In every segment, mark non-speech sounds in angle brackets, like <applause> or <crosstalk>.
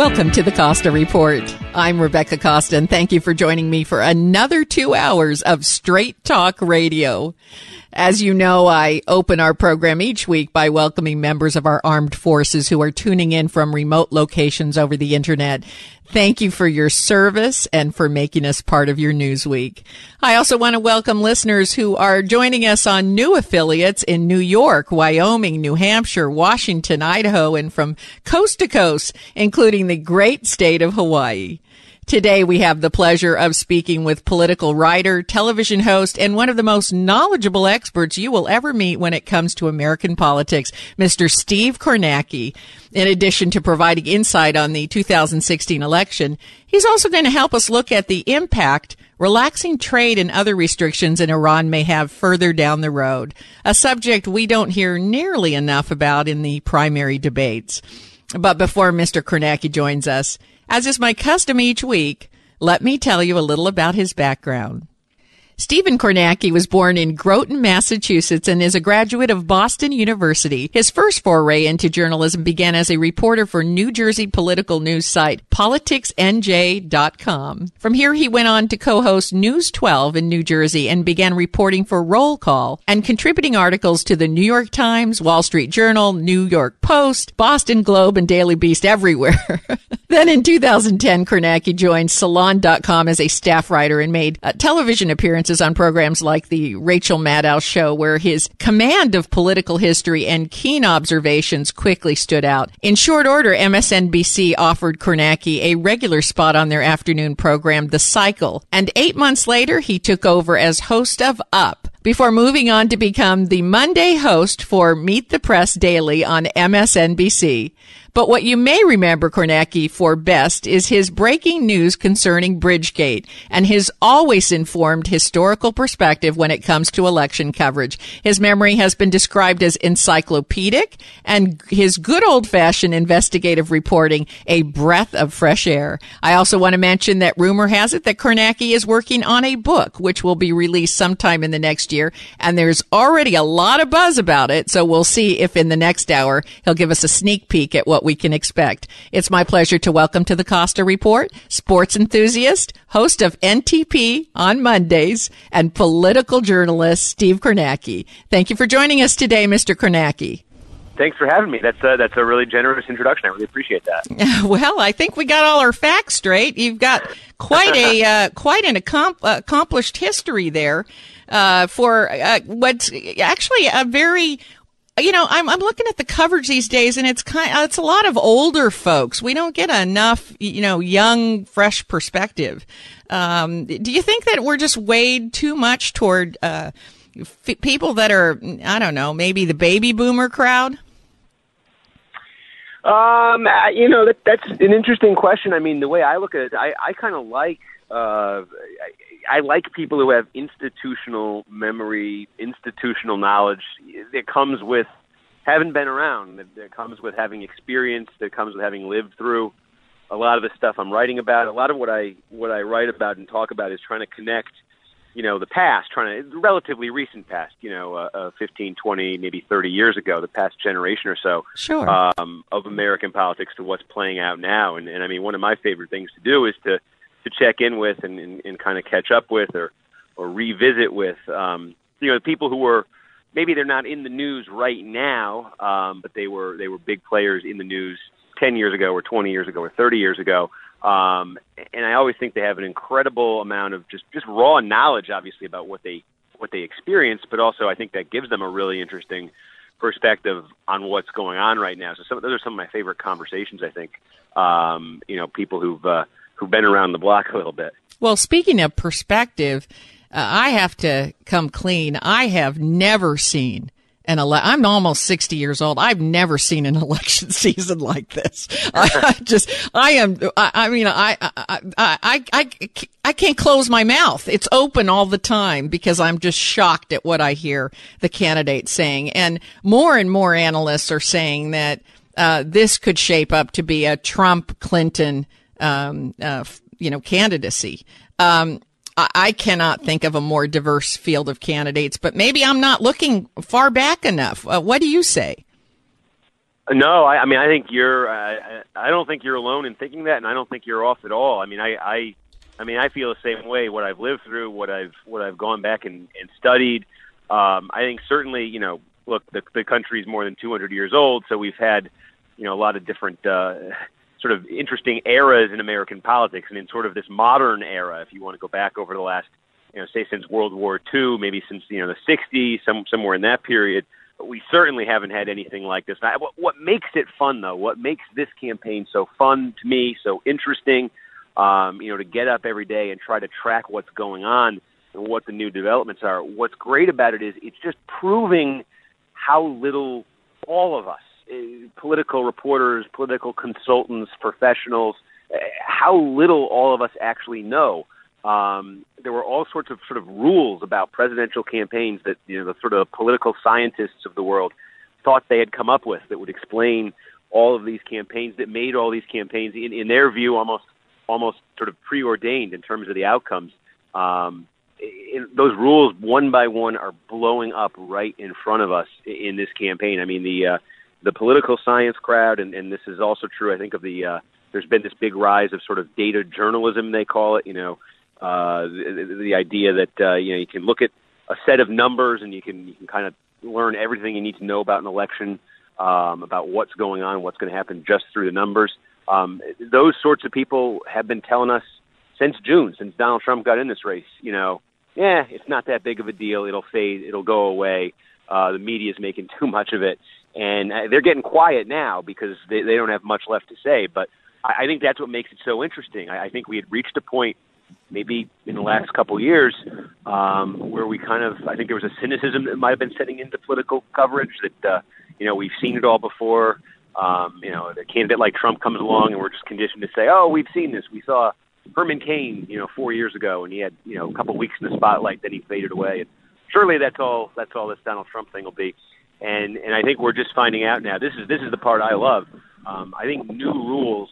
Welcome to the Costa Report. I'm Rebecca Costa, and thank you for joining me for another two hours of straight talk radio. As you know, I open our program each week by welcoming members of our armed forces who are tuning in from remote locations over the internet. Thank you for your service and for making us part of your news week. I also want to welcome listeners who are joining us on new affiliates in New York, Wyoming, New Hampshire, Washington, Idaho, and from coast to coast, including the great state of Hawaii. Today we have the pleasure of speaking with political writer, television host, and one of the most knowledgeable experts you will ever meet when it comes to American politics, Mr. Steve Kornacki. In addition to providing insight on the 2016 election, he's also going to help us look at the impact relaxing trade and other restrictions in Iran may have further down the road, a subject we don't hear nearly enough about in the primary debates. But before Mr. Kornacki joins us, as is my custom each week, let me tell you a little about his background. Stephen Kornacki was born in Groton, Massachusetts and is a graduate of Boston University. His first foray into journalism began as a reporter for New Jersey political news site politicsnj.com. From here he went on to co-host News 12 in New Jersey and began reporting for Roll Call and contributing articles to the New York Times, Wall Street Journal, New York Post, Boston Globe and Daily Beast everywhere. <laughs> then in 2010 Kornacki joined salon.com as a staff writer and made uh, television appearances appearances on programs like the Rachel Maddow show, where his command of political history and keen observations quickly stood out. In short order, MSNBC offered Kornacki a regular spot on their afternoon program, The Cycle, and eight months later, he took over as host of Up before moving on to become the Monday host for Meet the Press Daily on MSNBC. But what you may remember Kornacki for best is his breaking news concerning Bridgegate and his always informed historical perspective when it comes to election coverage. His memory has been described as encyclopedic and his good old fashioned investigative reporting a breath of fresh air. I also want to mention that rumor has it that Kornacki is working on a book which will be released sometime in the next year and there's already a lot of buzz about it. So we'll see if in the next hour he'll give us a sneak peek at what what we can expect. It's my pleasure to welcome to the Costa Report sports enthusiast, host of MTP on Mondays, and political journalist Steve Kornacki. Thank you for joining us today, Mr. Kornacki. Thanks for having me. That's a, that's a really generous introduction. I really appreciate that. <laughs> well, I think we got all our facts straight. You've got quite a uh, <laughs> quite an accomplished history there uh, for uh, what's actually a very you know, I'm I'm looking at the coverage these days, and it's kind it's a lot of older folks. We don't get enough, you know, young, fresh perspective. Um, do you think that we're just weighed too much toward uh, f- people that are, I don't know, maybe the baby boomer crowd? Um, you know, that, that's an interesting question. I mean, the way I look at it, I, I kind of like uh, I like people who have institutional memory, institutional knowledge that comes with having been around, that, that comes with having experience, that comes with having lived through a lot of the stuff I'm writing about. A lot of what I what I write about and talk about is trying to connect, you know, the past, trying to relatively recent past, you know, uh, uh, 15, 20, maybe 30 years ago, the past generation or so sure. um, of American politics to what's playing out now. And, and I mean, one of my favorite things to do is to to check in with and, and, and kind of catch up with or or revisit with um, you know the people who were maybe they're not in the news right now, um, but they were they were big players in the news ten years ago or twenty years ago or thirty years ago. Um, and I always think they have an incredible amount of just just raw knowledge, obviously, about what they what they experience, but also I think that gives them a really interesting perspective on what's going on right now. So some those are some of my favorite conversations. I think, um, you know, people who've uh, who've been around the block a little bit. Well, speaking of perspective, uh, I have to come clean. I have never seen an ele- I'm almost 60 years old. I've never seen an <laughs> election season like this. I, I just, I am, I, I mean, I, I, I, I, I can't close my mouth. It's open all the time because I'm just shocked at what I hear the candidates saying. And more and more analysts are saying that, uh, this could shape up to be a Trump Clinton, um, uh, you know, candidacy. Um, I cannot think of a more diverse field of candidates, but maybe I'm not looking far back enough. Uh, what do you say? No, I, I mean I think you're. Uh, I don't think you're alone in thinking that, and I don't think you're off at all. I mean, I, I, I mean, I feel the same way. What I've lived through, what I've, what I've gone back and, and studied. Um, I think certainly, you know, look, the, the country's more than 200 years old, so we've had, you know, a lot of different. Uh, sort of interesting eras in American politics, and in sort of this modern era, if you want to go back over the last, you know, say since World War II, maybe since you know the '60s, some somewhere in that period. We certainly haven't had anything like this. Now, what, what makes it fun, though, what makes this campaign so fun to me, so interesting, um, you know, to get up every day and try to track what's going on and what the new developments are. What's great about it is it's just proving how little all of us political reporters, political consultants, professionals, eh, how little all of us actually know. Um, there were all sorts of sort of rules about presidential campaigns that you know the sort of political scientists of the world thought they had come up with that would explain all of these campaigns that made all these campaigns in, in their view almost almost sort of preordained in terms of the outcomes. Um, in, those rules one by one are blowing up right in front of us in this campaign. I mean the uh, the political science crowd, and, and this is also true, I think, of the. Uh, there's been this big rise of sort of data journalism, they call it. You know, uh, the, the idea that uh, you know you can look at a set of numbers and you can you can kind of learn everything you need to know about an election, um, about what's going on, what's going to happen just through the numbers. Um, those sorts of people have been telling us since June, since Donald Trump got in this race. You know, yeah, it's not that big of a deal. It'll fade. It'll go away. Uh, the media is making <laughs> too much of it, and uh, they're getting quiet now because they, they don't have much left to say. But I, I think that's what makes it so interesting. I, I think we had reached a point, maybe in the last couple of years, um, where we kind of I think there was a cynicism that might have been setting into political coverage that uh, you know we've seen it all before. Um, you know, a candidate like Trump comes along, and we're just conditioned to say, "Oh, we've seen this. We saw Herman Cain, you know, four years ago, and he had you know a couple of weeks in the spotlight, then he faded away." And surely that's all that's all this Donald Trump thing will be and and I think we're just finding out now. This is this is the part I love. Um, I think new rules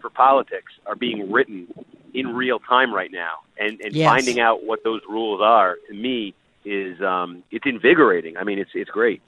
for politics are being written in real time right now, and and yes. finding out what those rules are to me is um, it's invigorating. I mean, it's it's great.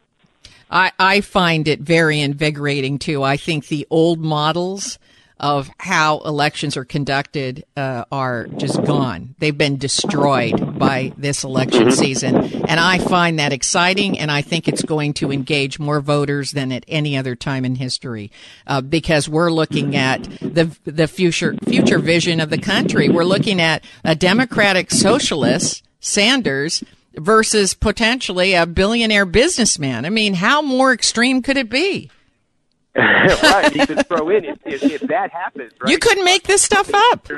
I I find it very invigorating too. I think the old models of how elections are conducted uh, are just gone. They've been destroyed by this election mm-hmm. season. And I find that exciting, and I think it's going to engage more voters than at any other time in history uh, because we're looking at the, the future, future vision of the country. We're looking at a democratic socialist, Sanders, versus potentially a billionaire businessman. I mean, how more extreme could it be? <laughs> right. You could throw in if, if, if that happens. Right? You couldn't make this stuff up.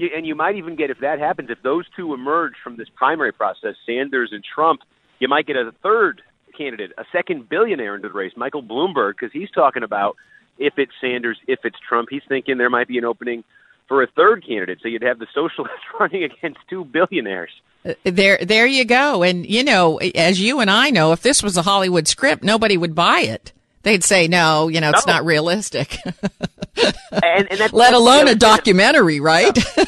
And you might even get if that happens, if those two emerge from this primary process, Sanders and Trump, you might get a third candidate, a second billionaire into the race, Michael Bloomberg, because he's talking about if it's Sanders, if it's Trump, he's thinking there might be an opening for a third candidate. So you'd have the socialists <laughs> running against two billionaires. Uh, there, there you go. And you know, as you and I know, if this was a Hollywood script, nobody would buy it. They'd say, no, you know, it's no. not realistic. <laughs> and, and Let alone a documentary, right? Yeah.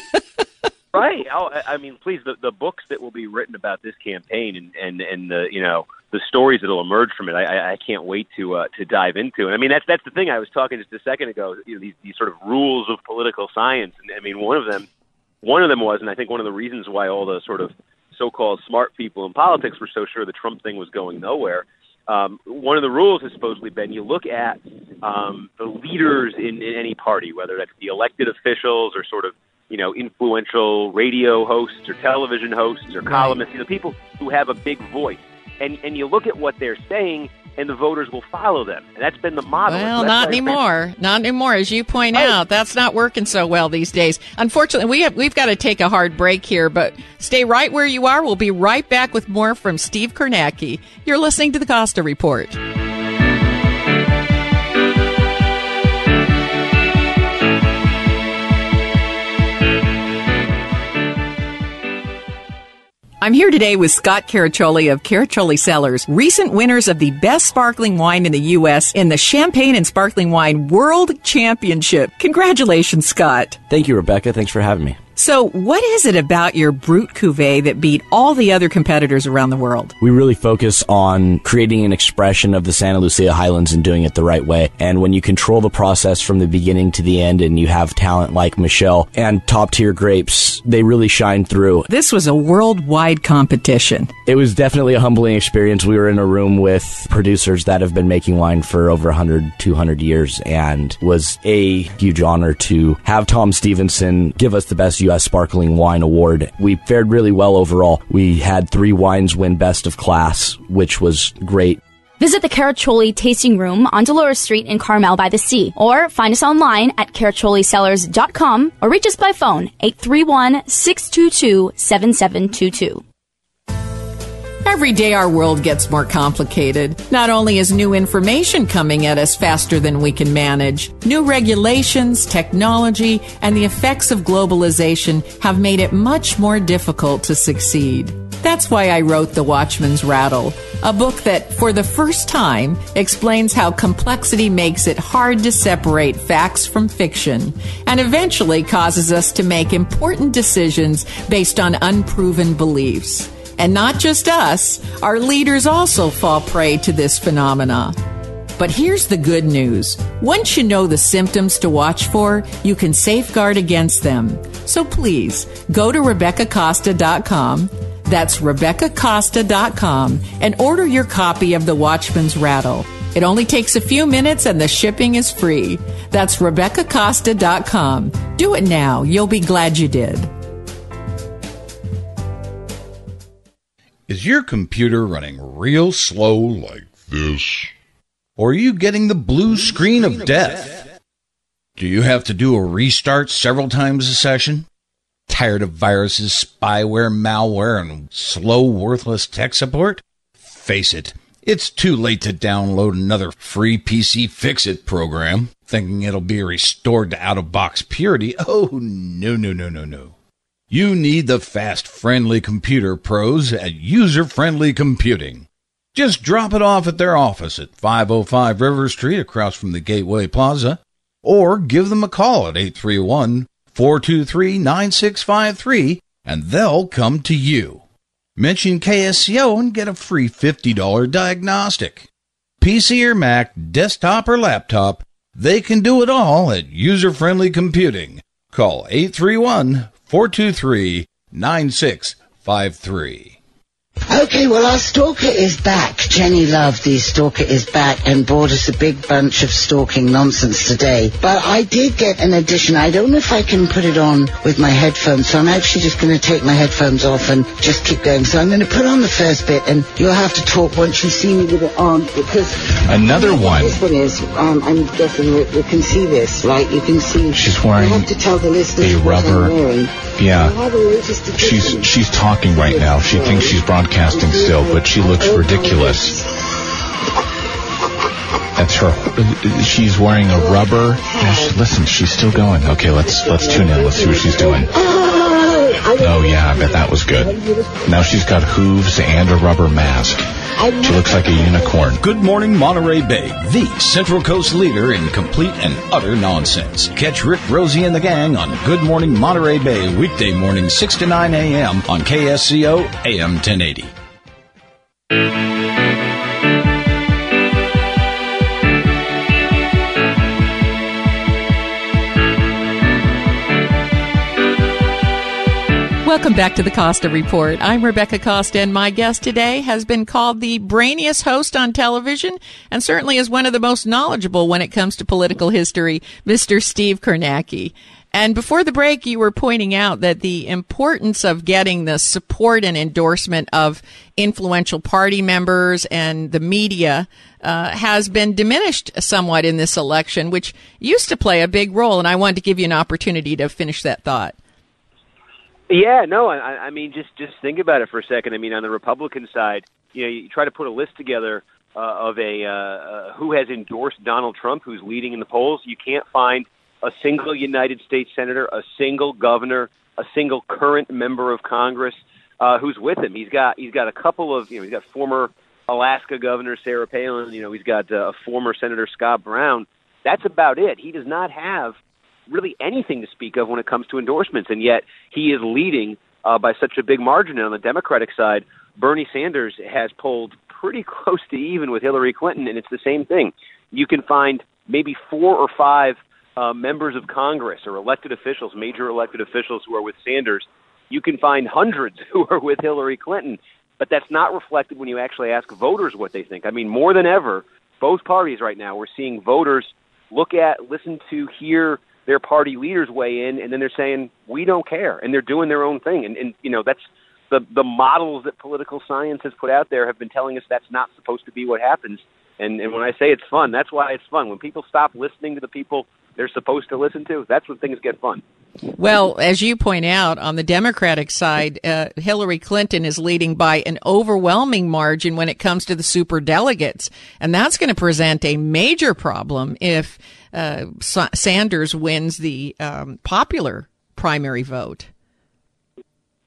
right. <laughs> Oh, I mean, please, the, the books that will be written about this campaign and, and, and the, you know, the stories that'll emerge from it, I, I can't wait to uh, to dive into. And I mean, that's that's the thing. I was talking just a second ago. You know, these these sort of rules of political science. And I mean, one of them, one of them was, and I think one of the reasons why all the sort of so-called smart people in politics were so sure the Trump thing was going nowhere um, one of the rules has supposedly been you look at um, the leaders in, in any party, whether that's the elected officials or sort of you know influential radio hosts or television hosts or columnists, you know, people who have a big voice, and and you look at what they're saying and the voters will follow them. And that's been the model. Well, so not anymore. Not anymore. As you point right. out, that's not working so well these days. Unfortunately, we have we've got to take a hard break here, but stay right where you are. We'll be right back with more from Steve Kornacki. You're listening to the Costa Report. I'm here today with Scott Caraccioli of Caraccioli Cellars, recent winners of the best sparkling wine in the U.S. in the Champagne and Sparkling Wine World Championship. Congratulations, Scott. Thank you, Rebecca. Thanks for having me. So, what is it about your Brut Cuvée that beat all the other competitors around the world? We really focus on creating an expression of the Santa Lucia Highlands and doing it the right way. And when you control the process from the beginning to the end and you have talent like Michelle and top tier grapes, they really shine through. This was a worldwide competition. It was definitely a humbling experience. We were in a room with producers that have been making wine for over 100, 200 years and was a huge honor to have Tom Stevenson give us the best U.S. Sparkling Wine Award. We fared really well overall. We had three wines win Best of Class, which was great. Visit the Caraccioli Tasting Room on Dolores Street in Carmel by the Sea, or find us online at caraccioliCellars.com or reach us by phone 831-622-7722. Every day our world gets more complicated. Not only is new information coming at us faster than we can manage, new regulations, technology, and the effects of globalization have made it much more difficult to succeed. That's why I wrote The Watchman's Rattle, a book that, for the first time, explains how complexity makes it hard to separate facts from fiction and eventually causes us to make important decisions based on unproven beliefs. And not just us, our leaders also fall prey to this phenomena. But here's the good news. Once you know the symptoms to watch for, you can safeguard against them. So please, go to RebeccaCosta.com, that's RebeccaCosta.com, and order your copy of The Watchman's Rattle. It only takes a few minutes and the shipping is free. That's RebeccaCosta.com. Do it now. You'll be glad you did. Is your computer running real slow like this? Or are you getting the blue screen of death? Do you have to do a restart several times a session? Tired of viruses, spyware, malware, and slow, worthless tech support? Face it, it's too late to download another free PC Fix It program, thinking it'll be restored to out of box purity. Oh, no, no, no, no, no. You need the fast, friendly computer pros at User Friendly Computing. Just drop it off at their office at 505 River Street across from the Gateway Plaza, or give them a call at 831 423 9653 and they'll come to you. Mention KSCO and get a free $50 diagnostic. PC or Mac, desktop or laptop, they can do it all at User Friendly Computing. Call 831 423 9653. Okay, well, our stalker is back. Jenny Love, the stalker, is back and brought us a big bunch of stalking nonsense today. But I did get an addition. I don't know if I can put it on with my headphones, so I'm actually just going to take my headphones off and just keep going. So I'm going to put on the first bit, and you'll have to talk once you see me with it on, because another one. This one is. Um, I'm guessing you, you, can see this, right? You can see. She's wearing. I have to tell the listeners a rubber. Yeah. She's she's talking right now. She thinks she's broadcasting still, but she looks ridiculous. That's her. She's wearing a rubber. Listen, she's still going. Okay, let's let's tune in. Let's see what she's doing. Oh yeah, I bet that was good. Now she's got hooves and a rubber mask. She looks like a unicorn. Good morning, Monterey Bay, the Central Coast leader in complete and utter nonsense. Catch Rick, Rosie, and the gang on Good Morning Monterey Bay, weekday morning 6 to 9 a.m. on KSCO AM 1080. Welcome back to the Costa Report. I'm Rebecca Costa, and my guest today has been called the brainiest host on television and certainly is one of the most knowledgeable when it comes to political history, Mr. Steve Kornacki. And before the break, you were pointing out that the importance of getting the support and endorsement of influential party members and the media uh, has been diminished somewhat in this election, which used to play a big role. And I wanted to give you an opportunity to finish that thought. Yeah, no, I, I mean, just just think about it for a second. I mean, on the Republican side, you know, you try to put a list together uh, of a uh, uh, who has endorsed Donald Trump, who's leading in the polls. You can't find a single United States senator, a single governor, a single current member of Congress uh, who's with him. He's got he's got a couple of you know he's got former Alaska Governor Sarah Palin. You know he's got uh, a former Senator Scott Brown. That's about it. He does not have really anything to speak of when it comes to endorsements, and yet he is leading uh, by such a big margin. And on the Democratic side, Bernie Sanders has pulled pretty <laughs> close to even with Hillary Clinton, and it's the same thing. You can find maybe four or five uh, members of Congress or elected officials, major elected officials who are with Sanders. You can find hundreds <laughs> who are with Hillary Clinton, but that's not reflected when you actually ask voters what they think. I mean, more than ever, both parties right now, we're seeing voters look at, listen to, hear their party leaders weigh in, and then they're saying we don't care, and they're doing their own thing. And, and you know that's the the models that political science has put out there have been telling us that's not supposed to be what happens. And and when I say it's fun, that's why it's fun. When people stop listening to the people they're supposed to listen to, that's when things get fun. Well, as you point out, on the Democratic side, uh, Hillary Clinton is leading by an overwhelming margin when it comes to the super delegates, and that's going to present a major problem if uh, Sanders wins the um, popular primary vote.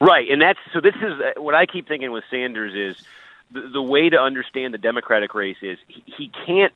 Right, and that's so. This is uh, what I keep thinking with Sanders is the, the way to understand the Democratic race is he, he can't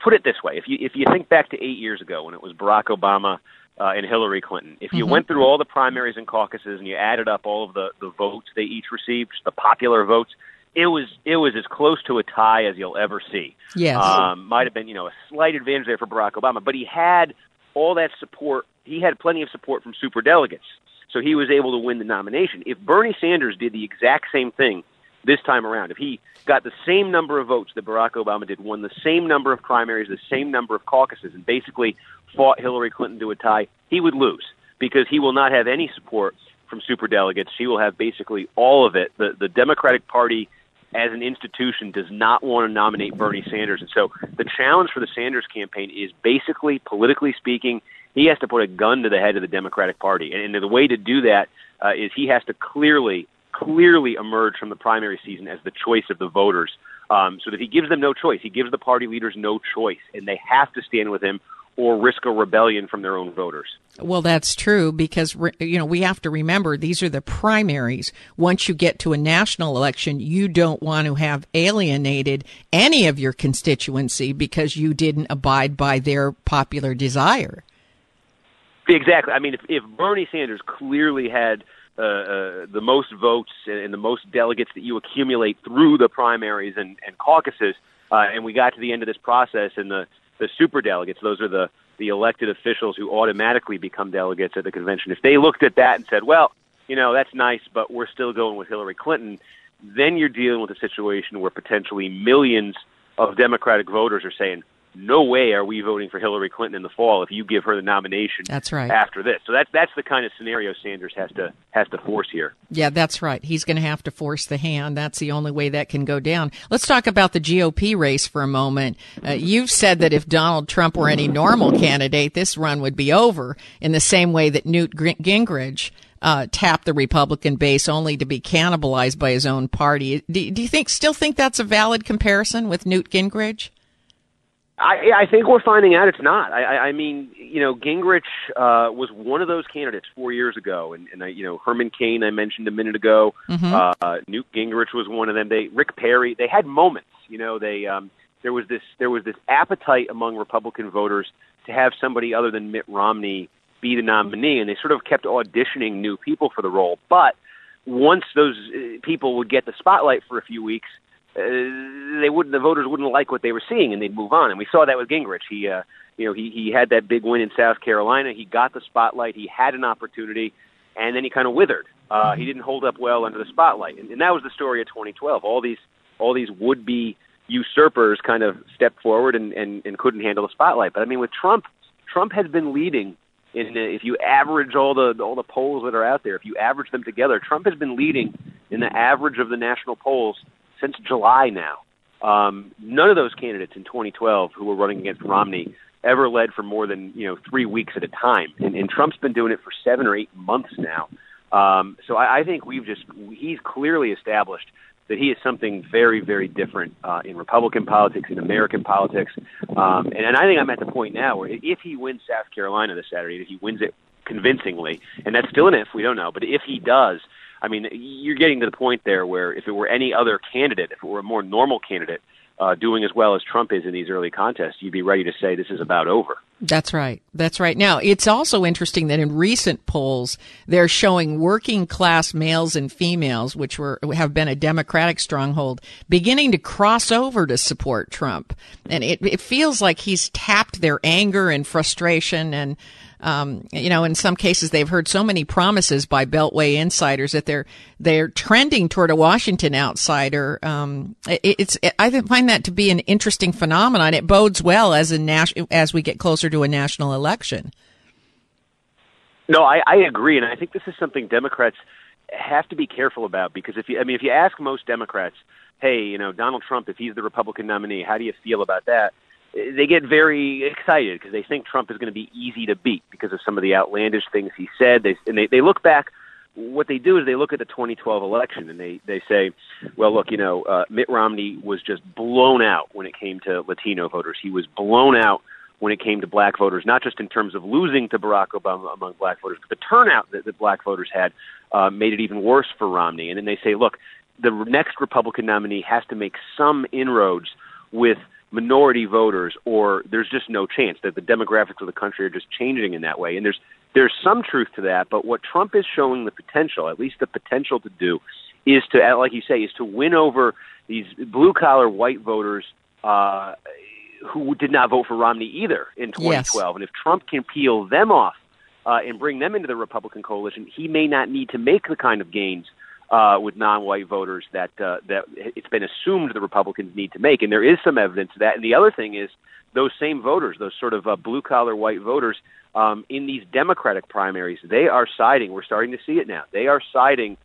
put it this way: if you if you think back to eight years ago when it was Barack Obama uh, and Hillary Clinton, if you mm-hmm. went through all the primaries and caucuses and you added up all of the the votes they each received, the popular votes, it was it was as close to a tie as you'll ever see. Yes, um, might have been you know a slight advantage there for Barack Obama, but he had all that support. He had plenty of support from super delegates, so he was able to win the nomination. If Bernie Sanders did the exact same thing this time around, if he got the same number of votes that Barack Obama did, won the same number of primaries, the same number of caucuses, and basically fought Hillary Clinton to a tie, he would lose because he will not have any support from super delegates. He will have basically all of it. The the Democratic Party as an institution does not want to nominate Bernie Sanders. And so the challenge for the Sanders campaign is basically, politically speaking, he has to put a gun to the head of the Democratic Party. And, the way to do that uh, is he has to clearly, clearly emerge from the primary season as the choice of the voters. Um, so that he gives them no choice. He gives the party leaders no choice, and they have to stand with him or risk a rebellion from their own voters. Well, that's true because you know we have to remember these are the primaries. Once you get to a national election, you don't want to have alienated any of your constituency because you didn't abide by their popular desire. Exactly. I mean, if, if Bernie Sanders clearly had uh, uh, the most votes and the most delegates that you accumulate through the primaries and, and caucuses, uh, and we got to the end of this process and the the super delegates, those are the the elected officials who automatically become delegates at the convention. If they looked at that and said, "Well, you know, that's nice, but we're still going with Hillary Clinton," then you're dealing with a situation where potentially millions of Democratic voters are saying, no way are we voting for Hillary Clinton in the fall if you give her the nomination. That's right. After this, so that's that's the kind of scenario Sanders has to has to force here. Yeah, that's right. He's going to have to force the hand. That's the only way that can go down. Let's talk about the GOP race for a moment. Uh, you've said that if Donald Trump were any normal candidate, this run would be over. In the same way that Newt Gingrich. Uh, tapped the Republican base only to be cannibalized by his own party. Do, do you think still think that's a valid comparison with Newt Gingrich? I, I think we're finding out it's not. I, I, I mean, you know, Gingrich uh, was one of those candidates four years ago, and, and I, you know, Herman Cain I mentioned a minute ago. Mm-hmm. Uh, Newt Gingrich was one of them. They, Rick Perry, they had moments. You know, they um, there was this there was this appetite among Republican voters to have somebody other than Mitt Romney be the nominee, and they sort of kept auditioning new people for the role. But once those uh, people would get the spotlight for a few weeks, uh, they wouldn't the voters wouldn't like what they were seeing and they'd move on and we saw that with Gingrich he uh you know he he had that big win in South Carolina he got the spotlight he had an opportunity and then he kind of withered. Uh, he didn't hold up well under the spotlight, and, and that was the story of 2012. All these all these would be usurpers kind of stepped forward and, and, and couldn't handle the spotlight. But I mean, with Trump, Trump has been leading. In the, if you average all the all the polls that are out there, if you average them together, Trump has been leading in the average of the national polls since July now. Um, none of those candidates in 2012 who were running against Romney ever led for more than you know three weeks at a time, and, and Trump's been doing it for seven or eight months now. Um, so I, I think we've just he's clearly established that he is something very, very different uh, in Republican politics, in American politics. Um, and, and I think I'm at the point now where if he wins South Carolina this Saturday, if he wins it convincingly, and that's still an if, we don't know, but if he does, I mean, you're getting to the point there where if it were any other candidate, if it were a more normal candidate, uh, doing as well as Trump is in these early contests, you'd be ready to say this is about over. That's right. That's right. Now, it's also interesting that in recent polls, they're showing working class males and females, which were, have been a Democratic stronghold, beginning to cross over to support Trump. And it, it feels like he's tapped their anger and frustration and, um, you know, in some cases they've heard so many promises by Beltway insiders that they're they're trending toward a Washington outsider. Um, it, it's it, I find that to be an interesting phenomenon. It bodes well as a nas- as we get closer to a national election. No, I, I agree, and I think this is something Democrats have to be careful about because if you, I mean, if you ask most Democrats, hey, you know, Donald Trump, if he's the Republican nominee, how do you feel about that? They get very excited because they think Trump is going to be easy to beat because of some of the outlandish things he said. They and they, they look back. What they do is they look at the 2012 election and they they say, well, look, you know, uh, Mitt Romney was just blown out when it came to Latino voters. He was blown out when it came to black voters, not just in terms of losing to Barack Obama among black voters, but the turnout that, that black voters had uh, made it even worse for Romney. And then they say, look, the next Republican nominee has to make some inroads with minority voters, or there's just no chance that the demographics of the country are just changing in that way. And there's there's some truth to that, but what Trump is showing the potential, at least the potential to do, is to, like you say, is to win over these blue collar white voters uh, who did not vote for Romney either in 2012. Yes. And if Trump can peel them off uh, and bring them into the Republican coalition, he may not need to make the kind of gains uh, with non-white voters that uh, that it's been assumed the Republicans need to make, and there is some evidence of that. And the other thing is those same voters, those sort of uh, blue-collar white voters, um, in these Democratic primaries, they are siding. We're starting to see it now. They are siding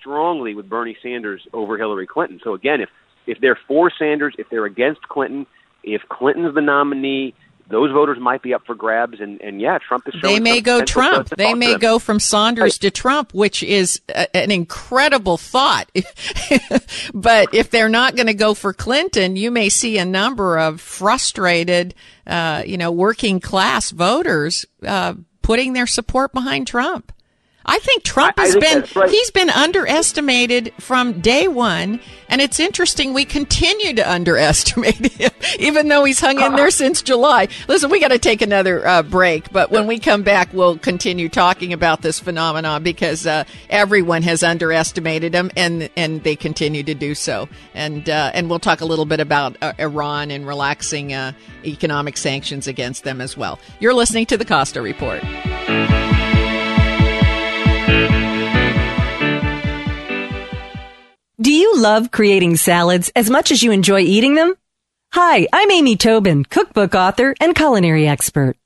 strongly with Bernie Sanders over Hillary Clinton. So again, if if they're for Sanders, if they're against Clinton, if Clinton's the nominee, those voters might be up for grabs. And, and yeah, Trump is showing. Up. They may go Trump. They may go from Sanders right. to Trump, which is a, an incredible thought. <laughs> but if they're not going to go for Clinton, you may see a number of frustrated, uh, you know, working class voters uh, putting their support behind Trump. I think Trump has think been right. he's been underestimated from day one, and it's interesting we continue to underestimate <laughs> him, even though he's hung in there <laughs> since July. Listen, we got to take another uh, break, but when we come back, we'll continue talking about this phenomenon because uh, everyone has underestimated him, and and they continue to do so. And uh, and we'll talk a little bit about uh, Iran and relaxing uh, economic sanctions against them as well. You're listening to the Costa Report. Do you love creating salads as much as you enjoy eating them? Hi, I'm Amy Tobin, cookbook author and culinary expert.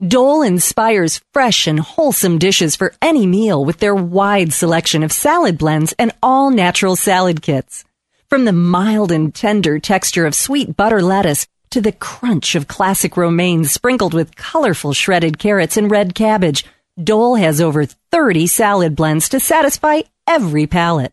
Dole inspires fresh and wholesome dishes for any meal with their wide selection of salad blends and all natural salad kits. From the mild and tender texture of sweet butter lettuce to the crunch of classic romaine sprinkled with colorful shredded carrots and red cabbage, Dole has over 30 salad blends to satisfy every palate.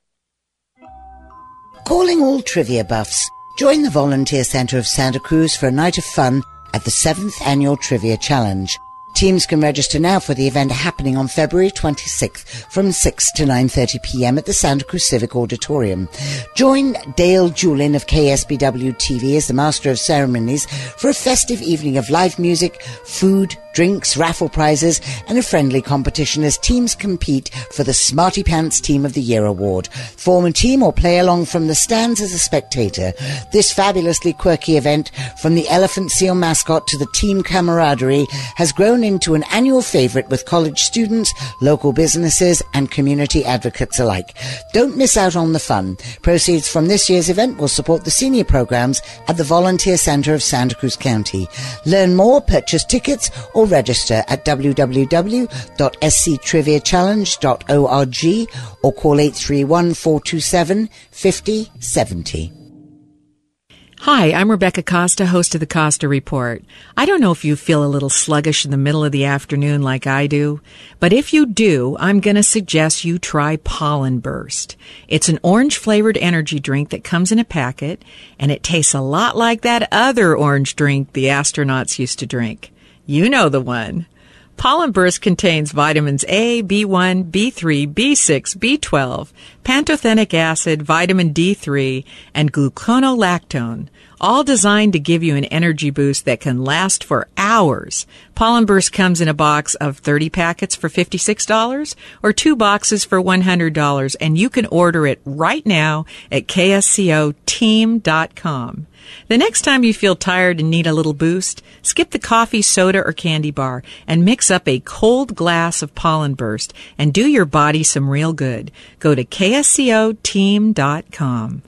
Calling all trivia buffs. Join the Volunteer Centre of Santa Cruz for a night of fun at the 7th Annual Trivia Challenge. Teams can register now for the event happening on February 26th from 6 to 9.30 p.m. at the Santa Cruz Civic Auditorium. Join Dale Julin of KSBW TV as the Master of Ceremonies for a festive evening of live music, food, drinks, raffle prizes, and a friendly competition as teams compete for the Smarty Pants Team of the Year award. Form a team or play along from the stands as a spectator. This fabulously quirky event, from the elephant seal mascot to the team camaraderie, has grown into an annual favorite with college students, local businesses, and community advocates alike. Don't miss out on the fun. Proceeds from this year's event will support the senior programs at the Volunteer Center of Santa Cruz County. Learn more, purchase tickets, or register at www.sctriviachallenge.org or call 831 427 5070. Hi, I'm Rebecca Costa, host of the Costa Report. I don't know if you feel a little sluggish in the middle of the afternoon like I do, but if you do, I'm going to suggest you try Pollen Burst. It's an orange flavored energy drink that comes in a packet, and it tastes a lot like that other orange drink the astronauts used to drink. You know the one. Pollen Burst contains vitamins A, B1, B3, B6, B12, pantothenic acid, vitamin D3, and gluconolactone, all designed to give you an energy boost that can last for hours. Pollen Burst comes in a box of 30 packets for $56 or two boxes for $100, and you can order it right now at kscoteam.com. The next time you feel tired and need a little boost, skip the coffee, soda, or candy bar and mix up a cold glass of pollen burst and do your body some real good. Go to kscoteam.com.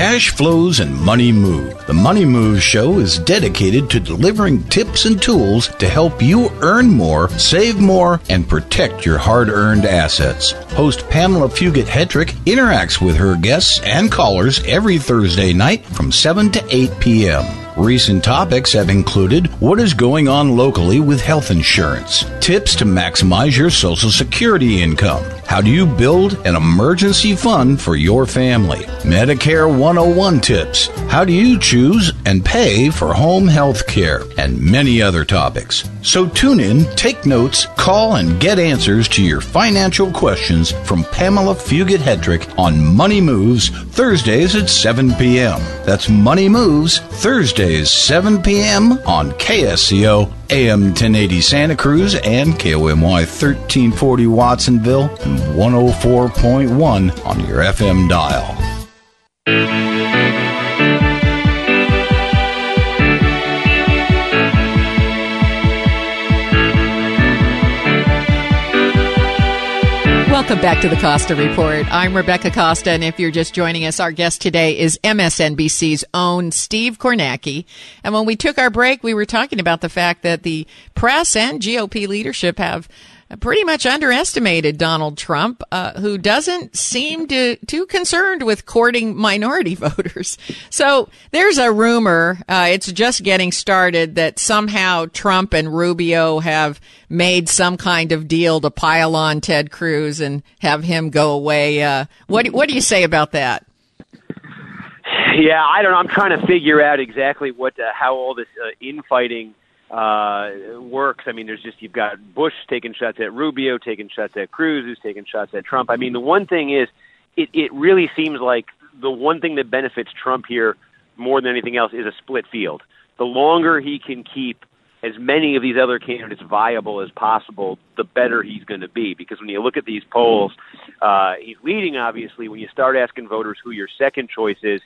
Cash flows and money move. The Money Move Show is dedicated to delivering tips and tools to help you earn more, save more, and protect your hard earned assets. Host Pamela Fugit Hetrick interacts with her guests and callers every Thursday night from 7 to 8 p.m. Recent topics have included what is going on locally with health insurance, tips to maximize your Social Security income, how do you build an emergency fund for your family, Medicare 101 tips, how do you choose and pay for home health care, and many other topics. So tune in, take notes, call, and get answers to your financial questions from Pamela Fugit Hedrick on Money Moves Thursdays at 7 p.m. That's Money Moves Thursdays 7 p.m. on KSCO AM 1080 Santa Cruz and KOMY 1340 Watsonville and 104.1 on your FM dial. Welcome back to the Costa Report. I'm Rebecca Costa, and if you're just joining us, our guest today is MSNBC's own Steve Kornacki. And when we took our break, we were talking about the fact that the press and GOP leadership have pretty much underestimated Donald Trump, uh, who doesn't seem to too concerned with courting minority <laughs> voters. So there's a rumor, uh, it's just getting started that somehow Trump and Rubio have made some kind of deal to pile on Ted Cruz and have him go away. Uh, what what do you say about that? Yeah, I don't know. I'm trying to figure out exactly what uh, how all this uh, infighting uh, works. I mean, there's just you've got Bush taking shots at Rubio, taking shots at Cruz, who's taking shots at Trump. I mean, the one thing is, it it really seems like the one thing that benefits Trump here more than anything else is a split field. The longer he can keep as many of these other candidates viable as possible, the better he's going to be. Because when you look at these polls, uh, he's leading. Obviously, when you start asking voters who your second choice is,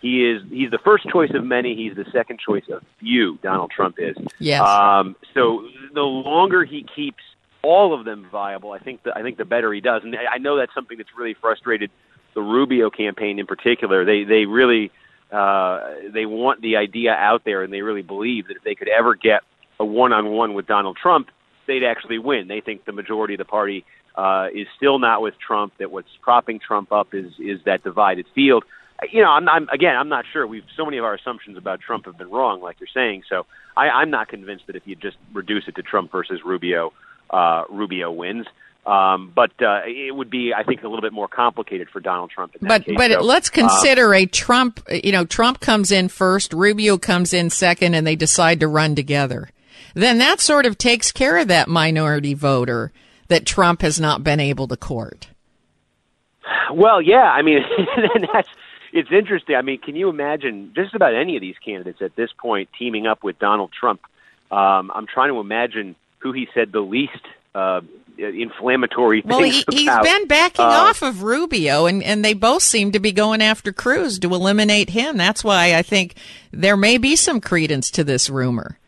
he is he's the first choice of many. He's the second choice of few. Donald Trump is. Yes. Um, so the longer he keeps all of them viable, I think the, I think the better he does. And I know that's something that's really frustrated the Rubio campaign in particular. They they really uh, they want the idea out there, and they really believe that if they could ever get a one-on-one with Donald Trump, they'd actually win. They think the majority of the party uh, is still not with Trump. That what's propping Trump up is is that divided field you know, I'm, I'm again, I'm not sure. We've so many of our assumptions about Trump have been wrong, like you're saying. So I, I'm not convinced that if you just reduce it to Trump versus Rubio, uh, Rubio wins. Um, but uh, it would be, I think, a little bit more complicated for Donald Trump. but case. but so, let's consider um, a Trump. You know, Trump comes in first, Rubio comes in second, and they decide to run together. then that sort of takes care of that minority voter that Trump has not been able to court. Well, yeah, I mean, <laughs> and that's it's interesting. I mean, can you imagine just about any of these candidates at this point teaming up with Donald Trump? Um, I'm trying to imagine who he said the least uh, inflammatory well, things he, has been backing Uh, off of Rubio, and, and they both seem to be going after Cruz to eliminate him. That's why I think there may be some credence to this rumor.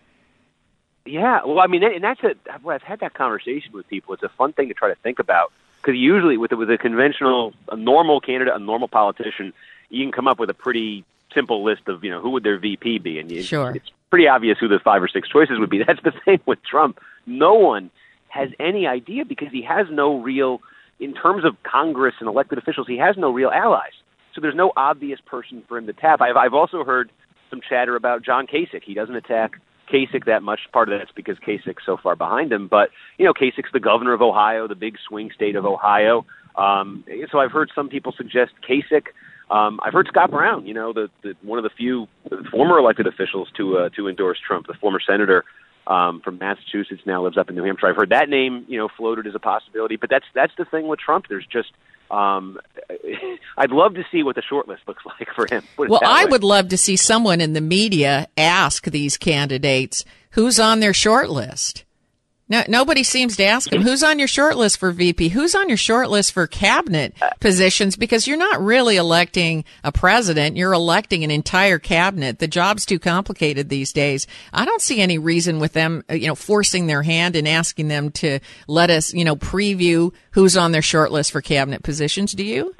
Yeah, well, I mean, and that's a. well, I've had that conversation with people. It's a fun thing to try to think about because usually with a, with a conventional, a normal candidate, a normal politician, you can come up with a pretty simple list of you know who would their VP be, and you, Sure. it's pretty obvious who the five or six choices would be. <laughs> That's the same with Trump. No one has any idea because he has no real, in terms of Congress and elected officials, he has no real allies. So there's no obvious person for him to tap. I've I've also heard some chatter about John Kasich. He doesn't attack Kasich that much. Part of that's because Kasich's so far behind him. But you know, Kasich's the governor of Ohio, the big swing state of Ohio. Um, so I've heard some people suggest Kasich. Um, I've heard Scott Brown, you know, the, the one of the few former elected officials to uh, to endorse Trump, the former senator um, from Massachusetts, now lives up in New Hampshire. I've heard that name, you know, floated as a possibility. But that's that's the thing with Trump. There's just um, <laughs> I'd love to see what the short list looks <laughs> like for him. Well, I way. would love to see someone in the media ask these candidates who's on their short list. No, nobody seems to ask him who's on your short list for VP, who's on your short list for cabinet positions, because you're not really electing a president, you're electing an entire cabinet. The job's too complicated these days. I don't see any reason with them, uh, you know, forcing their hand and asking them to let us, you know, preview who's on their short list for cabinet positions. Do you?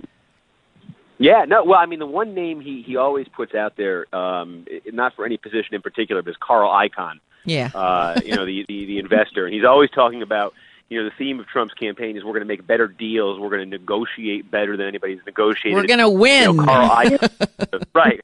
Yeah, no. Well, I mean, the one name he he always puts out there, um, not for any position in particular, but is Carl Icahn. Yeah. Uh, you know, the, the the investor, and he's always talking about. You know, the theme of Trump's campaign is we're going to make better deals. We're going to negotiate better than anybody's negotiated. We're gonna You know, win. Carl Icahn, right?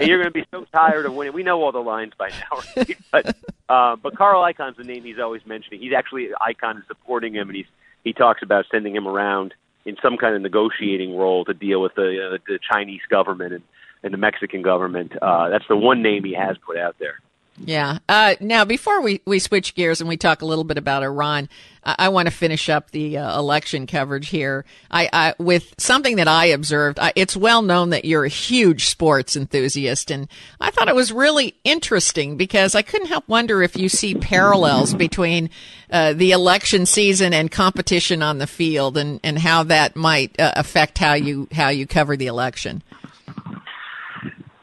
And you're going to be so tired of winning. We know all the lines by now, <laughs> right? But uh, but Carl Icahn's the name he's always mentioning. He's actually Icahn is supporting him, and he's he talks about sending him around in some kind of negotiating role to deal with the uh, the Chinese government and, and the Mexican government. Uh, that's the one name he has put out there. Yeah. Uh, now, before we, we switch gears and we talk a little bit about Iran, I, I want to finish up the uh, election coverage here. I, I with something that I observed. I, it's well known that you're a huge sports enthusiast, and I thought it was really interesting because I couldn't help wonder if you see parallels between uh, the election season and competition on the field, and, and how that might uh, affect how you how you cover the election.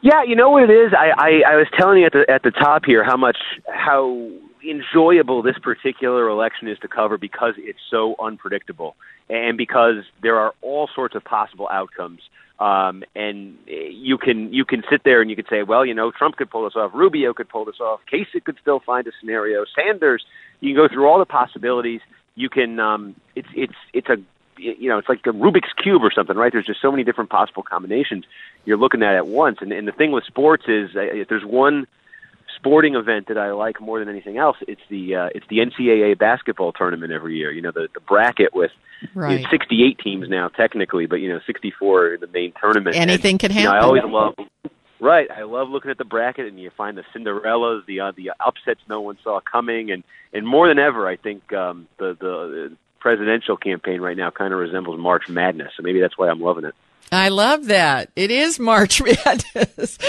Yeah, you know what it is. I, I, I was telling you at the at the top here how much how enjoyable this particular election is to cover because it's so unpredictable and because there are all sorts of possible outcomes. Um, and you can you can sit there and you could say, well, you know, Trump could pull this off, Rubio could pull this off, Kasich could still find a scenario, Sanders. You can go through all the possibilities. You can um, it's it's it's a you know it's like a Rubik's cube or something, right? There's just so many different possible combinations you're looking at at once. And, and the thing with sports is, uh, if there's one sporting event that I like more than anything else, it's the uh, it's the NCAA basketball tournament every year. You know, the the bracket with Right. it's 68 teams now technically, but you know, 64 in the main tournament. Anything and, can you know, I happen. always love. Right, I love looking at the bracket, and you find the Cinderellas, the uh, the upsets no one saw coming, and and more than ever, I think um, the the presidential campaign right now kind of resembles March Madness, so maybe that's why I'm loving it. I love that. It is March <laughs> Madness.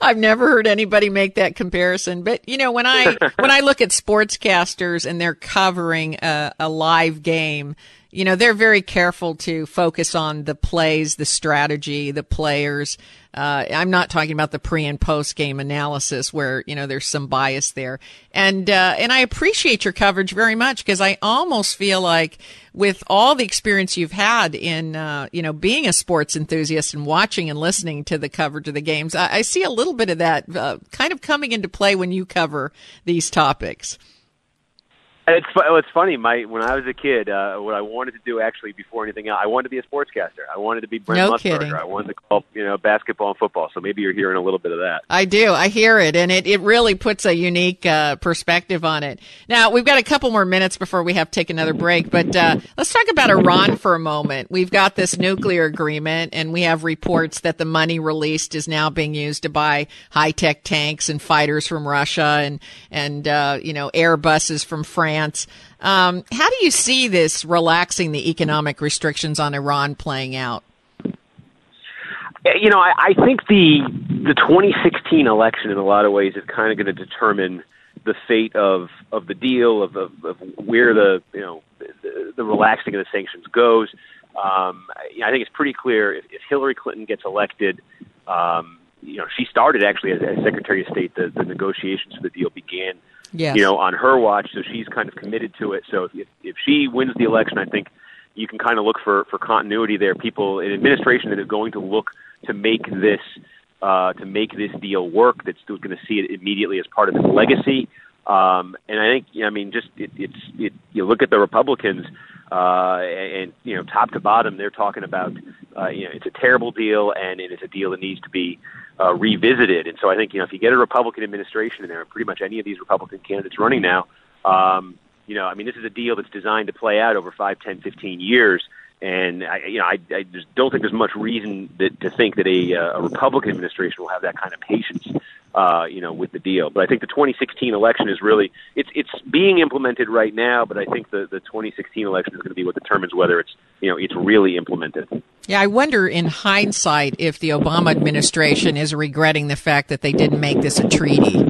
I've never heard anybody make that comparison, but you know when I <laughs> when I look at sportscasters and they're covering a, a live game, you know they're very careful to focus on the plays, the strategy, the players. Uh, I'm not talking about the pre and post game analysis where you know there's some bias there, and uh, and I appreciate your coverage very much because I almost feel like with all the experience you've had in uh, you know being a sports enthusiast and watching and listening to the coverage of the games, I, I see a little bit of that uh, kind of coming into play when you cover these topics. It's it's funny. My when I was a kid, uh, what I wanted to do actually before anything else, I wanted to be a sportscaster. I wanted to be Brent No Musburger. kidding. I wanted to call you know basketball and football. So maybe you're hearing a little bit of that. I do. I hear it, and it, it really puts a unique uh, perspective on it. Now, we've got a couple more minutes before we have to take another break, but uh, let's talk about Iran for a moment. We've got this nuclear agreement, and we have reports that the money released is now being used to buy high tech tanks and fighters from Russia and, and uh, you know, Airbuses from France. Um, how do you see this relaxing the economic restrictions on Iran playing out? You know, I, I think the the 2016 election, in a lot of ways, is kind of going to determine the fate of of the deal, of, of, of where the you know the, the relaxing of the sanctions goes. Um, I think it's pretty clear if, if Hillary Clinton gets elected. Um, you know, she started actually as, as Secretary of State. The, the negotiations for the deal began, Yes. you know, on her watch. So she's kind of committed to it. So if if she wins the election, I think you can kind of look for for continuity there. People in administration that is going to look to make this uh, to make this deal work. That's going to see it immediately as part of its legacy. Um, and I think, I mean, just it, it's it, you look at the Republicans, uh, and you know, top to bottom, they're talking about, uh, you know, it's a terrible deal, and it is a deal that needs to be uh, revisited. And so I think, you know, if you get a Republican administration in there, pretty much any of these Republican candidates running now, um, you know, I mean, this is a deal that's designed to play out over five, ten, fifteen years. And I, you know, I, I just don't think there's much reason that, to think that a, uh, a Republican administration will have that kind of patience, uh, you know, with the deal. But I think the 2016 election is really it's it's being implemented right now. But I think the the 2016 election is going to be what determines whether it's you know it's really implemented. Yeah, I wonder in hindsight if the Obama administration is regretting the fact that they didn't make this a treaty.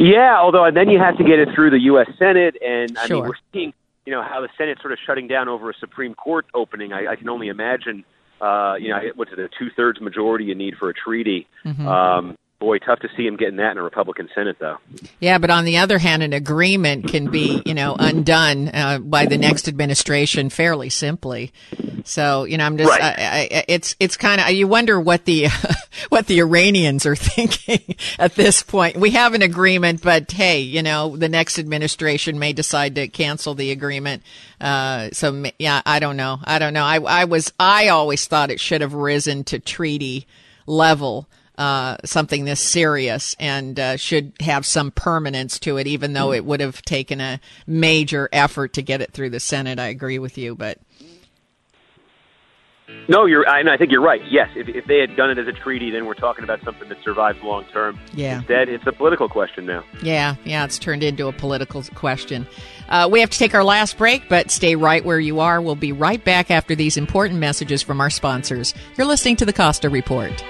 Yeah, although then you have to get it through the U.S. Senate, and I Sure. mean we're seeing you know how the Senate sort of shutting down over a Supreme Court opening. I, I can only imagine. Uh, you know, what's it, a two thirds majority you need for a treaty? Mhm. Um, boy, tough to see him getting that in a Republican Senate, though. Yeah, but on the other hand, an agreement can be, you know, undone uh, by the next administration fairly simply. So, you know, I'm just, Right. I, I, it's, it's kind of, you wonder what the, <laughs> what the Iranians are <laughs> thinking at this point. We have an agreement, but hey, you know, the next administration may decide to cancel the agreement. Uh, so yeah, I don't know. I don't know. I, I was, I always thought it should have risen to treaty level. Uh, something this serious and uh, should have some permanence to it, even though it would have taken a major effort to get it through the Senate. I agree with you, but No, you're. I, and I think you're right. Yes, if, if they had done it as a treaty, then we're talking about something that survives long term. Yeah. Instead, it's a political question now. Yeah, yeah, it's turned into a political question. Uh, we have to take our last break, but stay right where you are. We'll be right back after these important messages from our sponsors. You're listening to the Costa Report.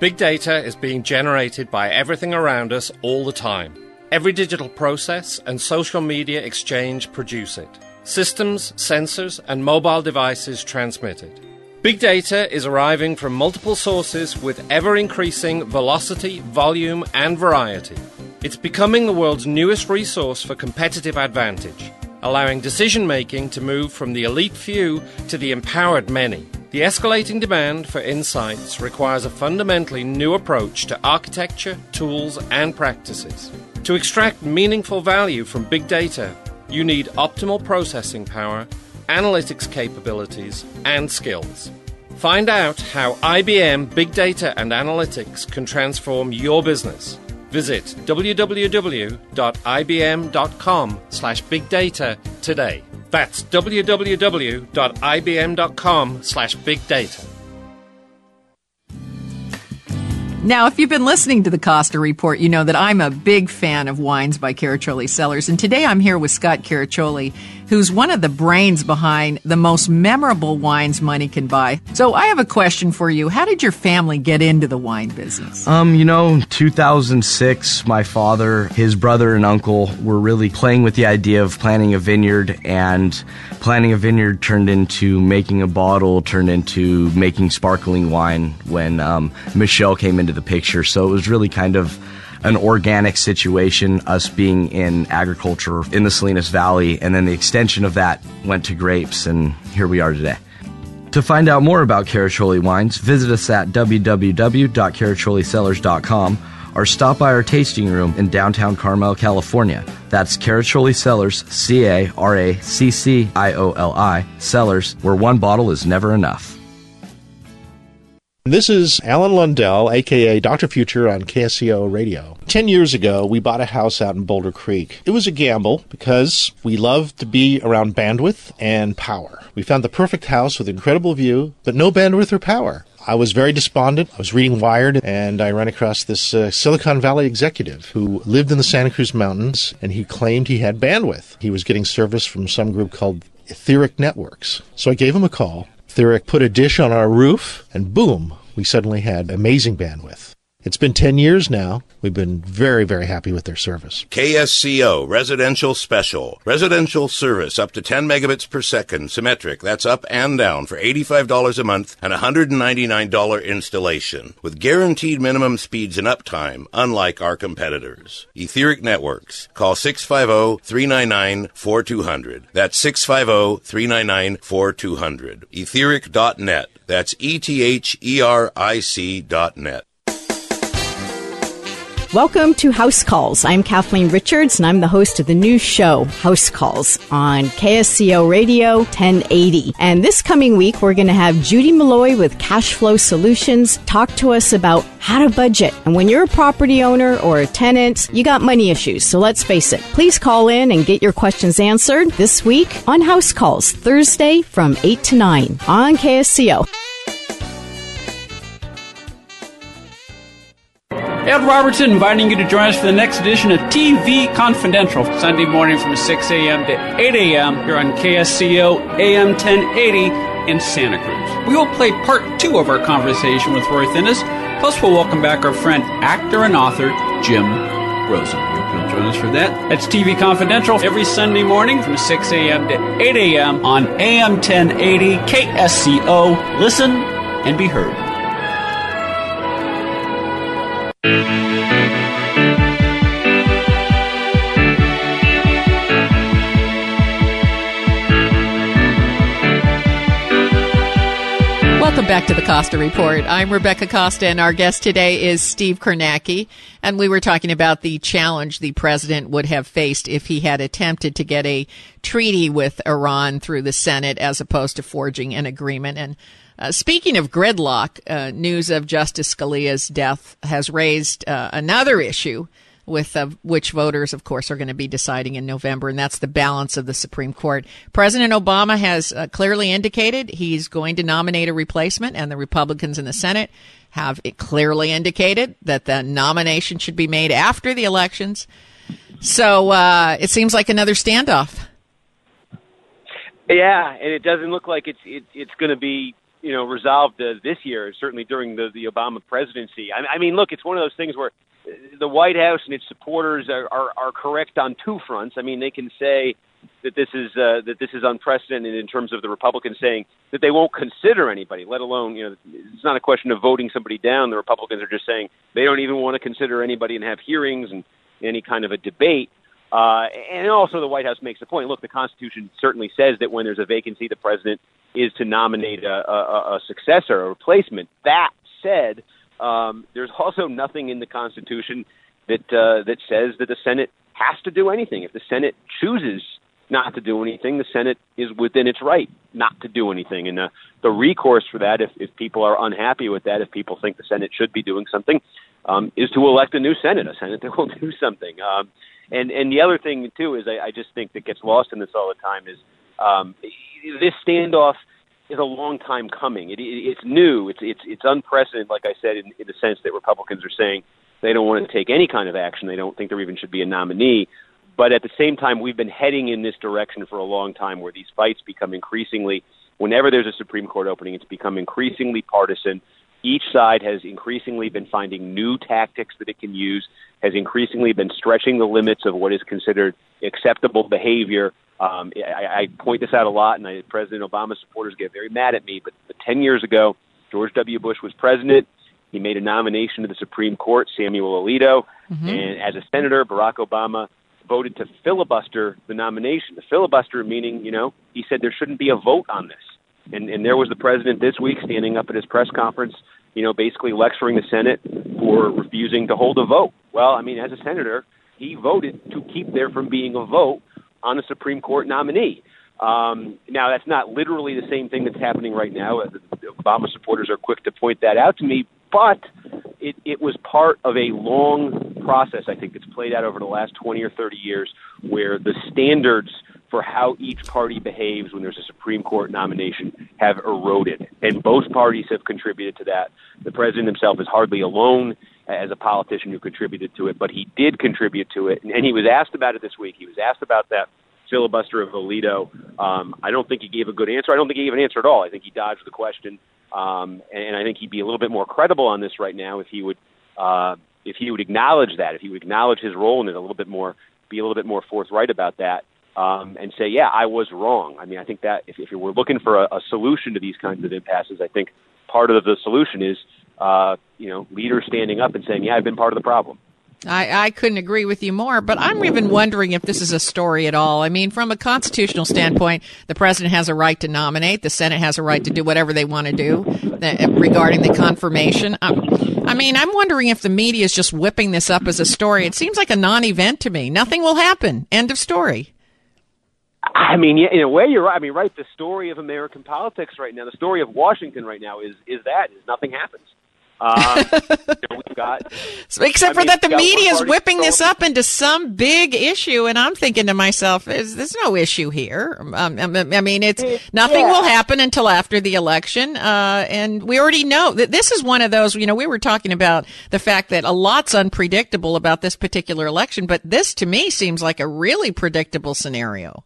Big data is being generated by everything around us all the time. Every digital process and social media exchange produce it. Systems, sensors, and mobile devices transmit it. Big data is arriving from multiple sources with ever increasing velocity, volume, and variety. It's becoming the world's newest resource for competitive advantage, allowing decision making to move from the elite few to the empowered many. The escalating demand for insights requires a fundamentally new approach to architecture, tools, and practices. To extract meaningful value from big data, you need optimal processing power, analytics capabilities, and skills. Find out how IBM Big Data and Analytics can transform your business. Visit www.ibm.com/bigdata today. That's www.ibm.com/bigdata. Now, if you've been listening to the Costa Report, you know that I'm a big fan of wines by Caraccioli Cellars. And today I'm here with Scott Caraccioli, who's one of the brains behind the most memorable wines money can buy. So I have a question for you. How did your family get into the wine business? Um, you know, 2006, my father, his brother, and uncle were really playing with the idea of planting a vineyard, and planting a vineyard turned into making a bottle, turned into making sparkling wine when um, Michelle came into the picture. So it was really kind of an organic situation, us being in agriculture in the Salinas Valley, and then the extension of that went to grapes, and here we are today. To find out more about Caraccioli wines, visit us at www.caracciolicellars.com or stop by our tasting room in downtown Carmel, California. That's Caraccioli Cellars, C A R A C C I O L I, Cellars, where one bottle is never enough. This is Alan Lundell, aka Dr. Future on KSCO Radio. Ten years ago, we bought a house out in Boulder Creek. It was a gamble because we love to be around bandwidth and power. We found the perfect house with incredible view, but no bandwidth or power. I was very despondent. I was reading Wired and I ran across this uh, Silicon Valley executive who lived in the Santa Cruz Mountains and he claimed he had bandwidth. He was getting service from some group called Etheric Networks. So I gave him a call. Etheric put a dish on our roof and boom, we suddenly had amazing bandwidth. It's been 10 years now. We've been very, very happy with their service. KSCO Residential Special. Residential service up to 10 megabits per second, symmetric. That's up and down for $85 a month and $199 installation. With guaranteed minimum speeds and uptime, unlike our competitors. Etheric Networks. Call 650-399-4200. That's 650-399-4200. Etheric.net. That's E-T-H-E-R-I-C dot net. Welcome to House Calls. I'm Kathleen Richards, and I'm the host of the new show, House Calls, on KSCO Radio 1080. And this coming week, we're going to have Judy Malloy with Cash Flow Solutions talk to us about how to budget. And when you're a property owner or a tenant, you got money issues. So let's face it. Please call in and get your questions answered this week on House Calls, Thursday from 8 to 9 on KSCO. Ed Robertson inviting you to join us for the next edition of TV Confidential, Sunday morning from 6 a.m. to 8 a.m. here on KSCO AM 1080 in Santa Cruz. We will play part two of our conversation with Roy Thinnes, plus we'll welcome back our friend, actor and author, Jim Rosen. You'll join us for that. That's TV Confidential every Sunday morning from 6 a.m. to 8 a.m. on AM 1080 KSCO. Listen and be heard. Back to the Costa Report. I'm Rebecca Costa, and our guest today is Steve Kornacki. And we were talking about the challenge the president would have faced if he had attempted to get a treaty with Iran through the Senate as opposed to forging an agreement. And uh, speaking of gridlock, uh, news of Justice Scalia's death has raised uh, another issue with uh, which voters, of course, are going to be deciding in November, and that's the balance of the Supreme Court. President Obama has uh, clearly indicated he's going to nominate a replacement, and the Republicans in the Senate have clearly indicated that the nomination should be made after the elections. So uh, it seems like another standoff. Yeah, and it doesn't look like it's it, it's going to be you know resolved uh, this year. Certainly during the the Obama presidency. I, I mean, look, it's one of those things where the White House and its supporters are, are, are correct on two fronts. I mean, they can say that this is uh, that this is unprecedented in terms of the Republicans saying that they won't consider anybody, let alone you know it's not a question of voting somebody down. The Republicans are just saying they don't even want to consider anybody and have hearings and any kind of a debate. Uh, and also, the White House makes the point. Look, the Constitution certainly says that when there's a vacancy, the president is to nominate a, a, a successor, a replacement. That said, um, there's also nothing in the Constitution that uh, that says that the Senate has to do anything. If the Senate chooses not to do anything, the Senate is within its right not to do anything. And uh, the recourse for that, if, if people are unhappy with that, if people think the Senate should be doing something, um, is to elect a new Senate, a Senate that <laughs> will do something. Um, and and the other thing too is I, I just think that gets lost in this all the time is um, this standoff is a long time coming. It, it, it's new. It's it's it's unprecedented. Like I said, in, in the sense that Republicans are saying they don't want to take any kind of action. They don't think there even should be a nominee. But at the same time, we've been heading in this direction for a long time, where these fights become increasingly. Whenever there's a Supreme Court opening, it's become increasingly partisan. Each side has increasingly been finding new tactics that it can use, has increasingly been stretching the limits of what is considered acceptable behavior um, I, I point this out a lot, and I, President Obama supporters get very mad at me. But, but 10 years ago, George W. Bush was president. He made a nomination to the Supreme Court, Samuel Alito, Mm-hmm. and as a senator, Barack Obama voted to filibuster the nomination. The filibuster meaning, you know, he said there shouldn't be a vote on this. And and there was the president this week standing up at his press conference, you know, basically lecturing the Senate for refusing to hold a vote. Well, I mean, as a senator, he voted to keep there from being a vote on the Supreme Court nominee. Um, now, that's not literally the same thing that's happening right now. Uh, Obama supporters are quick to point that out to me, but it, it was part of a long process, I think, that's played out over the last 20 or 30 years where the standards for how each party behaves when there's a Supreme Court nomination have eroded. And both parties have contributed to that. The president himself is hardly alone as a politician who contributed to it, but he did contribute to it. And he was asked about it this week. He was asked about that filibuster of Alito. Um, I don't think he gave a good answer. I don't think he gave an answer at all. I think he dodged the question. Um, and I think he'd be a little bit more credible on this right now if he would uh, if he would acknowledge that, if he would acknowledge his role in it a little bit more, be a little bit more forthright about that, um, and say, yeah, I was wrong. I mean, I think that if, if we're looking for a, a solution to these kinds of impasses, I think part of the solution is uh, you know leaders standing up and saying, yeah, I've been part of the problem. I, I couldn't agree with you more, but I'm even wondering if this is a story at all. I mean, from a constitutional standpoint, the president has a right to nominate. The Senate has a right to do whatever they want to do uh, regarding the confirmation. Um, I mean, I'm wondering if the media is just whipping this up as a story. It seems like a non-event to me. Nothing will happen. End of story. I mean, yeah, in a way, you're right. I mean, right. The story of American politics right now, the story of Washington right now, is is that is nothing happens. Um, you know, we've got, So, except I for mean, that, the we've got one media is whipping this up into some big issue, and I'm thinking to myself, "Is there's no issue here?" Um, I I mean, it's nothing will happen until after the election, uh, and we already know that this is one of those. You know, we were talking about the fact that a lot's unpredictable about this particular election, but this to me seems like a really predictable scenario.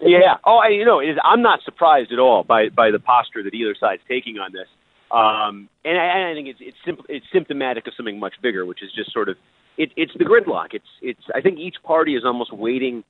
Yeah. Oh, I, you know, it is, I'm not surprised at all by by the posture that either side's taking on this. Um, and I, I think it's it's, simp- it's symptomatic of something much bigger, which is just sort of it, it's the gridlock. It's it's. I think each party is almost waiting.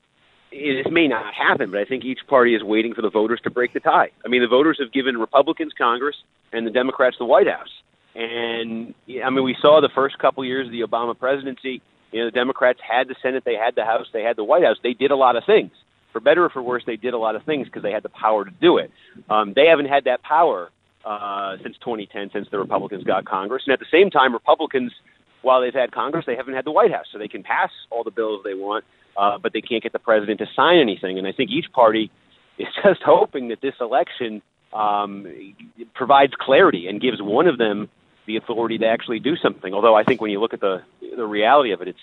This may not happen, but I think each party is waiting for the voters to break the tie. I mean, the voters have given Republicans Congress and the Democrats the White House. And I mean, we saw the first couple years of the Obama presidency. You know, the Democrats had the Senate, they had the House, they had the White House. They did a lot of things. For better or for worse, they did a lot of things because they had the power to do it. Um, they haven't had that power uh, since 2010, since the Republicans got Congress. And at the same time, Republicans, while they've had Congress, they haven't had the White House, so they can pass all the bills they want, uh, but they can't get the president to sign anything. And I think each party <laughs> is just hoping that this election um, provides clarity and gives one of them the authority to actually do something. Although I think when you look at the the reality of it, it's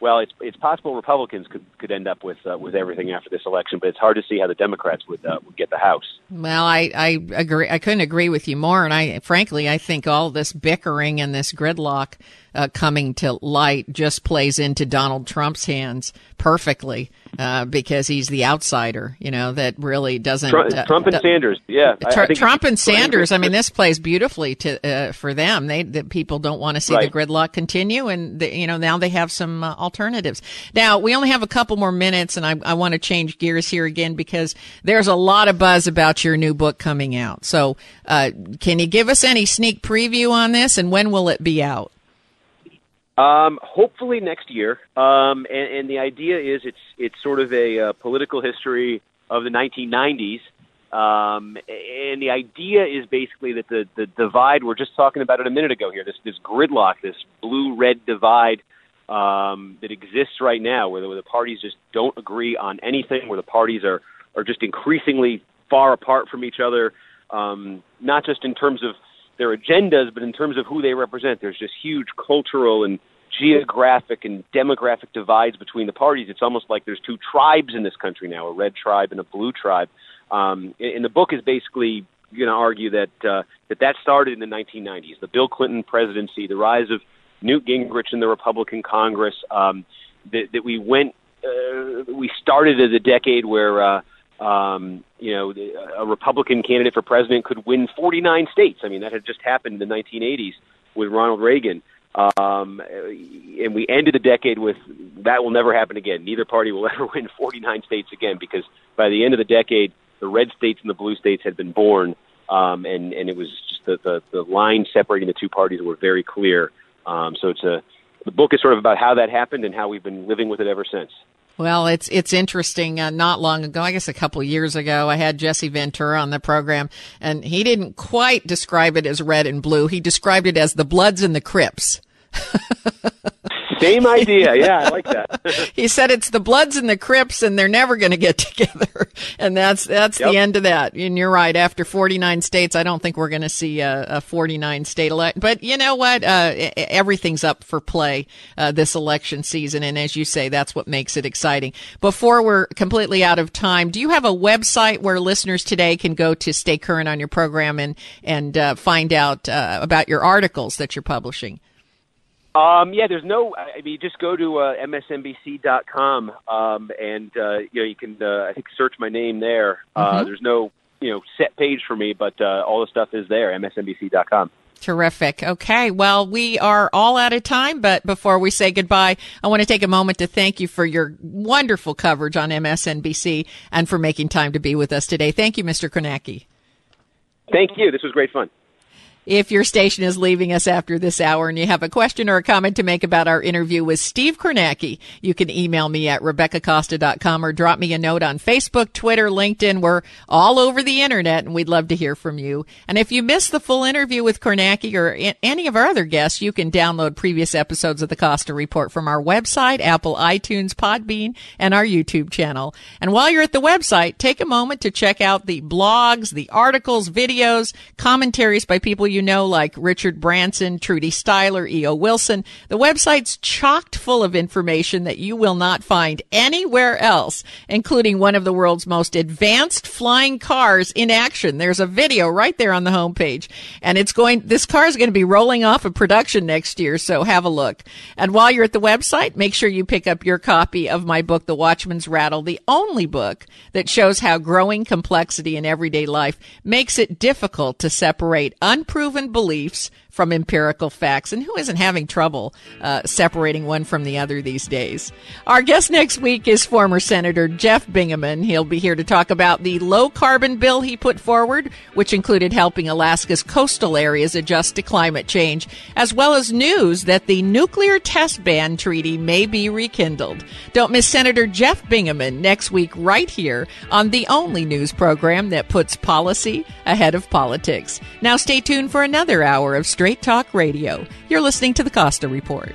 well, it's it's possible Republicans could could end up with uh, with everything after this election, but it's hard to see how the Democrats would uh, would get the House. Well, I, I agree. I couldn't agree with you more. And I, frankly, I think all this bickering and this gridlock uh, coming to light just plays into Donald Trump's hands perfectly uh, because he's the outsider. You know that really doesn't. Trump, uh, Trump and Sanders, yeah, Tr- Trump and Sanders. I mean, this plays beautifully to uh, for them. They that people don't want to see the gridlock continue, and the, you know now they have some uh, alternatives. Now we only have a couple more minutes, and I, I want to change gears here again because there's a lot of buzz about your new book coming out. So, uh, can you give us any sneak preview on this, and when will it be out? Um, hopefully next year. Um, and, and the idea is it's it's sort of a uh, political history of the 1990s. Um, and the idea is basically that the, the divide we're just talking about it a minute ago here, this this gridlock, this blue red divide um, that exists right now, where the, where the parties just don't agree on anything, where the parties are are just increasingly far apart from each other, um, not just in terms of their agendas, but in terms of who they represent. There's just huge cultural and geographic and demographic divides between the parties. It's almost like there's two tribes in this country now, a red tribe and a blue tribe. Um, and the book is basically going to argue that uh, that that started in the 1990s, the Bill Clinton presidency, the rise of Newt Gingrich in the Republican Congress. Um, that, that we went, uh, we started as a decade where. Uh, um, you know, a Republican candidate for president could win 49 states. I mean, that had just happened in the 1980s with Ronald Reagan. Um, and we ended the decade with that will never happen again. Neither party will <laughs> ever win 49 states again because by the end of the decade, the red states and the blue states had been born. um, and and it was just the, the the line separating the two parties were very clear. Um, so it's a the book is sort of about how that happened and how we've been living with it ever since. Well, it's it's interesting. Uh, not long ago, I guess a couple years ago, I had Jesse Ventura on the program, and he didn't quite describe it as red and blue. He described it as the Bloods and the Crips. <laughs> Same <laughs> idea. Yeah, I like that. <laughs> he said it's the Bloods and the Crips, and they're never going to get <laughs> together. And that's that's yep. the end of that. And you're right. After 49 states, I don't think we're going to see a, a 49 state election. But you know what? Uh, everything's up for play uh, this election season, and as you say, that's what makes it exciting. Before we're completely out of time, do you have a website where listeners today can go to stay current on your program and and uh, find out uh, about your articles that you're publishing? Um, yeah, there's no. I mean, just go to uh, msnbc.com, um, and uh, you know you can uh, I think search my name there. Uh, mm-hmm. There's no you know set page for me, but uh, all the stuff is there. msnbc.com. Terrific. Okay. Well, we are all out of time, but before we say goodbye, I want to take a moment to thank you for your wonderful coverage on MSNBC and for making time to be with us today. Thank you, Mr. Kornacki. Thank you. This was great fun. If your station is leaving us after this hour and you have a question or a comment to make about our interview with Steve Kornacki, you can email me at RebeccaCosta.com or drop me a note on Facebook, Twitter, LinkedIn. We're all over the internet and we'd love to hear from you. And if you missed the full interview with Kornacki or any of our other guests, you can download previous episodes of the Costa Report from our website, Apple, iTunes, Podbean, and our YouTube channel. And while you're at the website, take a moment to check out the blogs, the articles, videos, commentaries by people you know, like Richard Branson, Trudy Styler, E.O. Wilson. The website's chocked full of information that you will not find anywhere else, including one of the world's most advanced flying cars in action. There's a video right there on the homepage. And it's going, this car is going to be rolling off of production next year, so have a look. And while you're at the website, make sure you pick up your copy of my book, The Watchman's Rattle, the only book that shows how growing complexity in everyday life makes it difficult to separate unproven proven beliefs from empirical facts. And who isn't having trouble uh, separating one from the other these days? Our guest next week is former Senator Jeff Bingaman. He'll be here to talk about the low carbon bill he put forward, which included helping Alaska's coastal areas adjust to climate change, as well as news that the nuclear test ban treaty may be rekindled. Don't miss Senator Jeff Bingaman next week right here on the only news program that puts policy ahead of politics. Now stay tuned for another hour of Straight Talk Radio. You're listening to the Costa Report.